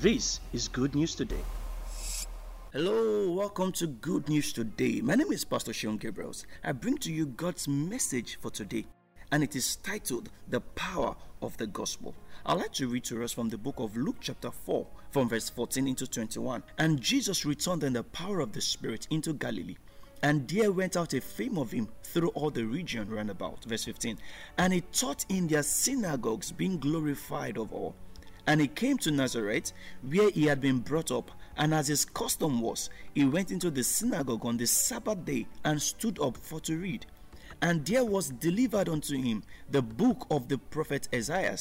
This is Good News Today. Hello, welcome to Good News Today. My name is Pastor Seun Gabriels. I bring to you God's message for today, and it is titled The Power of the Gospel. I'd like to read to us from the book of Luke, chapter 4, from verse 14 into 21. And Jesus returned in the power of the Spirit into Galilee. And there went out a fame of him through all the region round about. Verse 15. And he taught in their synagogues, being glorified of all. And he came to Nazareth, where he had been brought up. And as his custom was, he went into the synagogue on the Sabbath day and stood up for to read. And there was delivered unto him the book of the prophet Isaiah.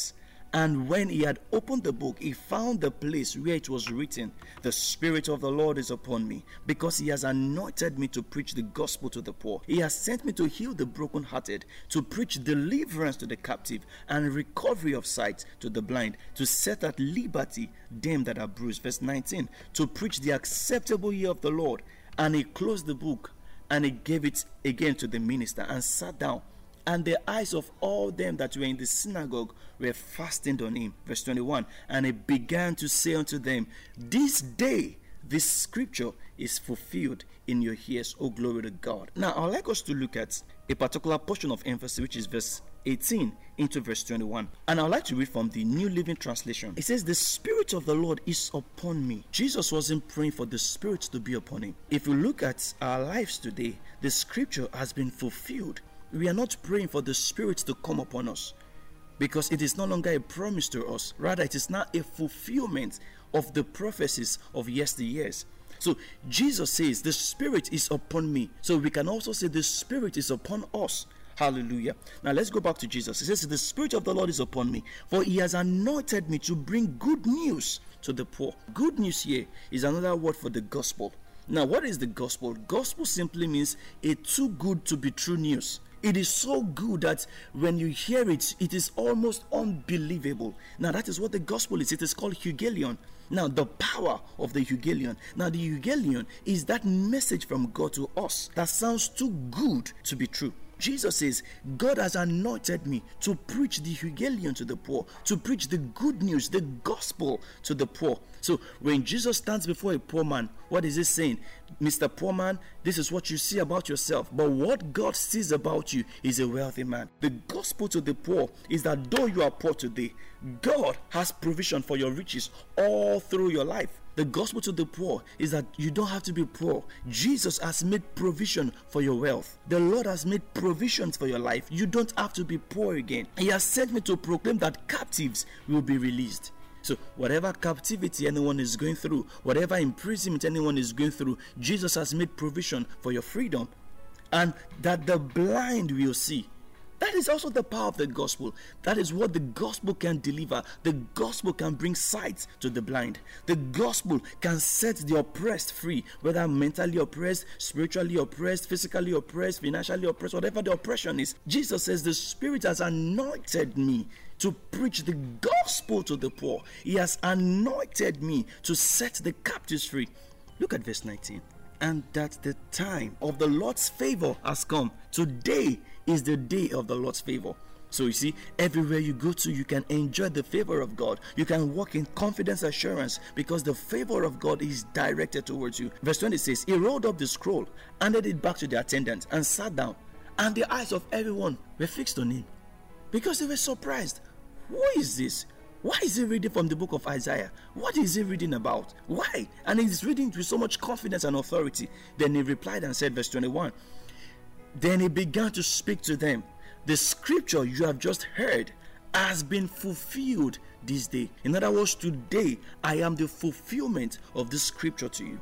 And when he had opened the book, he found the place where it was written, The Spirit of the Lord is upon me, because he has anointed me to preach the gospel to the poor. He has sent me to heal the brokenhearted, to preach deliverance to the captive, and recovery of sight to the blind, to set at liberty them that are bruised. Verse 19, to preach the acceptable year of the Lord. And he closed the book and he gave it again to the minister and sat down and the eyes of all them that were in the synagogue were fastened on him. Verse 21 And he began to say unto them, This day this scripture is fulfilled in your ears, O glory to God. Now, I'd like us to look at a particular portion of emphasis, which is verse 18 into verse 21. And I'd like to read from the New Living Translation. It says, The Spirit of the Lord is upon me. Jesus wasn't praying for the Spirit to be upon him. If we look at our lives today, the scripture has been fulfilled we are not praying for the Spirit to come upon us because it is no longer a promise to us. Rather, it is now a fulfillment of the prophecies of yesteryears. So Jesus says, The Spirit is upon me. So we can also say, The Spirit is upon us. Hallelujah. Now let's go back to Jesus. He says, The Spirit of the Lord is upon me, for He has anointed me to bring good news to the poor. Good news here is another word for the gospel. Now, what is the gospel? Gospel simply means a too good to be true news. It is so good that when you hear it, it is almost unbelievable. Now, that is what the gospel is. It is called Euangelion. Now, the power of the Euangelion. Now, the Euangelion is that message from God to us that sounds too good to be true. Jesus says, God has anointed me to preach the Euangelion to the poor, to preach the good news, the gospel to the poor. So when Jesus stands before a poor man, what is he saying? Mr. Poor Man, this is what you see about yourself. But what God sees about you is a wealthy man. The gospel to the poor is that though you are poor today, God has provision for your riches all through your life. The gospel to the poor is that you don't have to be poor. Jesus has made provision for your wealth. The Lord has made provisions for your life. You don't have to be poor again. He has sent me to proclaim that captives will be released. So, whatever captivity anyone is going through, whatever imprisonment anyone is going through, Jesus has made provision for your freedom. And that the blind will see. That is also the power of the gospel. That is what the gospel can deliver. The gospel can bring sight to the blind. The gospel can set the oppressed free, whether mentally oppressed, spiritually oppressed, physically oppressed, financially oppressed, whatever the oppression is. Jesus says, The Spirit has anointed me to preach the gospel to the poor. He has anointed me to set the captives free. Look at verse 19 and that the time of the Lord's favor has come. Today is the day of the Lord's favor. So you see, everywhere you go to, you can enjoy the favor of God. You can walk in confidence assurance because the favor of God is directed towards you. Verse 20 says, He rolled up the scroll, handed it back to the attendant, and sat down. And the eyes of everyone were fixed on him because they were surprised. Who is this? Why is he reading from the book of Isaiah? What is he reading about? Why? And he's reading with so much confidence and authority. Then he replied and said, verse 21 Then he began to speak to them. The scripture you have just heard has been fulfilled this day. In other words, today I am the fulfillment of this scripture to you.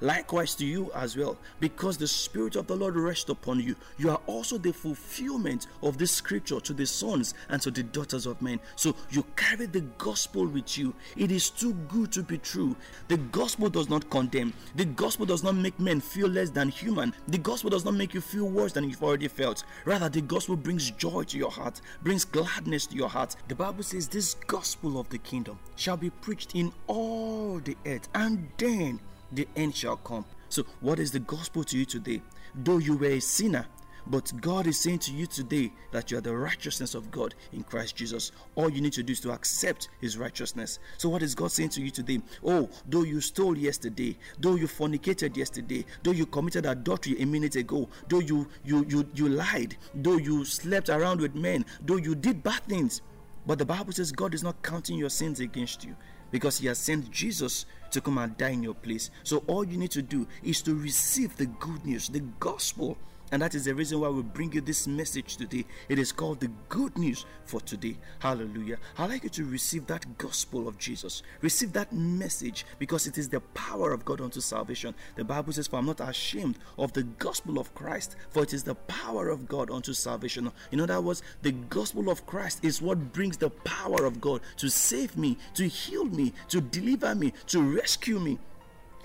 Likewise to you as well, because the Spirit of the Lord rests upon you. You are also the fulfillment of this scripture to the sons and to the daughters of men. So you carry the gospel with you. It is too good to be true. The gospel does not condemn, the gospel does not make men feel less than human. The gospel does not make you feel worse than you've already felt. Rather, the gospel brings joy to your heart, brings gladness to your heart. The Bible says, This gospel of the kingdom shall be preached in all the earth, and then the end shall come. So, what is the gospel to you today? Though you were a sinner, But God is saying to you today that you are the righteousness of God in Christ Jesus. All you need to do is to accept His righteousness. So, what is God saying to you today? Oh, though you stole yesterday, though you fornicated yesterday, though you committed adultery a minute ago, though you you you you lied, though you slept around with men, though you did bad things, but the Bible says God is not counting your sins against you because he has sent Jesus to come and die in your place. So all you need to do is to receive the good news, the gospel and that is the reason why we bring you this message today. It is called the good news for today. Hallelujah. I'd like you to receive that gospel of Jesus. Receive that message because it is the power of God unto salvation. The Bible says, For I'm not ashamed of the gospel of Christ, for it is the power of God unto salvation. In other words, the gospel of Christ is what brings the power of God to save me, to heal me, to deliver me, to rescue me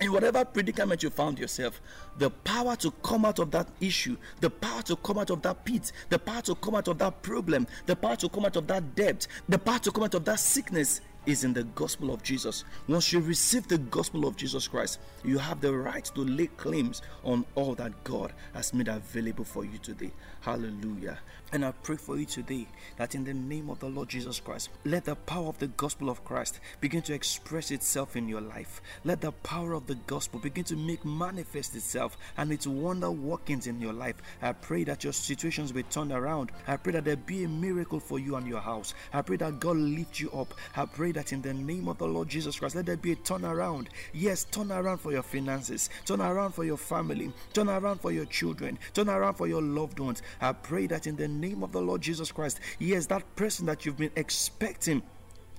in whatever predicament you found yourself, the power to come out of that issue, the power to come out of that pit, the power to come out of that problem, the power to come out of that debt, the power to come out of that sickness is in the gospel of Jesus. Once you receive the gospel of Jesus Christ, you have the right to lay claims on all that God has made available for you today. Hallelujah. And I pray for you today that in the name of the Lord Jesus Christ, let the power of the gospel of Christ begin to express itself in your life. Let the power of the gospel begin to make manifest itself and its wonder workings in your life. I pray that your situations will turn around. I pray that there be a miracle for you and your house. I pray that God lift you up. I pray that in the name of the Lord Jesus Christ, let there be a turnaround. Yes, turn around for your finances, turn around for your family, turn around for your children, turn around for your loved ones. I pray that in the name of the Lord Jesus Christ, yes, that person that you've been expecting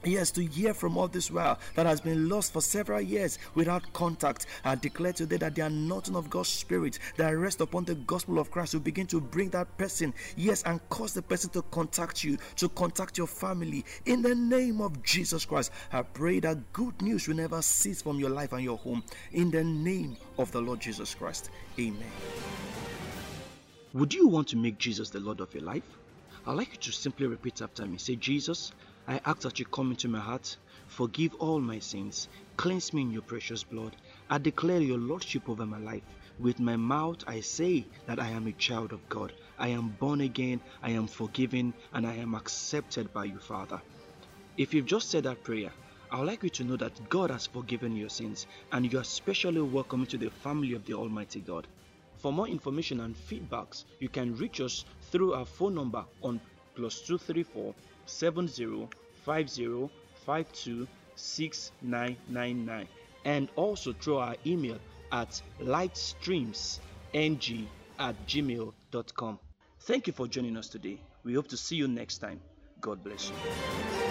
Yes, to hear from all this while that has been lost for several years without contact. I declare today that the anointing of God's Spirit that rests upon the gospel of Christ will begin to bring that person, yes, and cause the person to contact you, to contact your family. In the name of Jesus Christ, I pray that good news will never cease from your life and your home. In the name of the Lord Jesus Christ. Amen. Would you want to make Jesus the Lord of your life? I'd like you to simply repeat after me. Say, Jesus, I ask that you come into my heart, forgive all my sins, cleanse me in your precious blood. I declare your lordship over my life. With my mouth, I say that I am a child of God. I am born again, I am forgiven, and I am accepted by you, Father. If you've just said that prayer, I would like you to know that God has forgiven your sins and you are specially welcome to the family of the Almighty God. For more information and feedbacks, you can reach us through our phone number on plus 234 7050526999 and also through our email at lightstreamsng at gmail.com. Thank you for joining us today. We hope to see you next time. God bless you.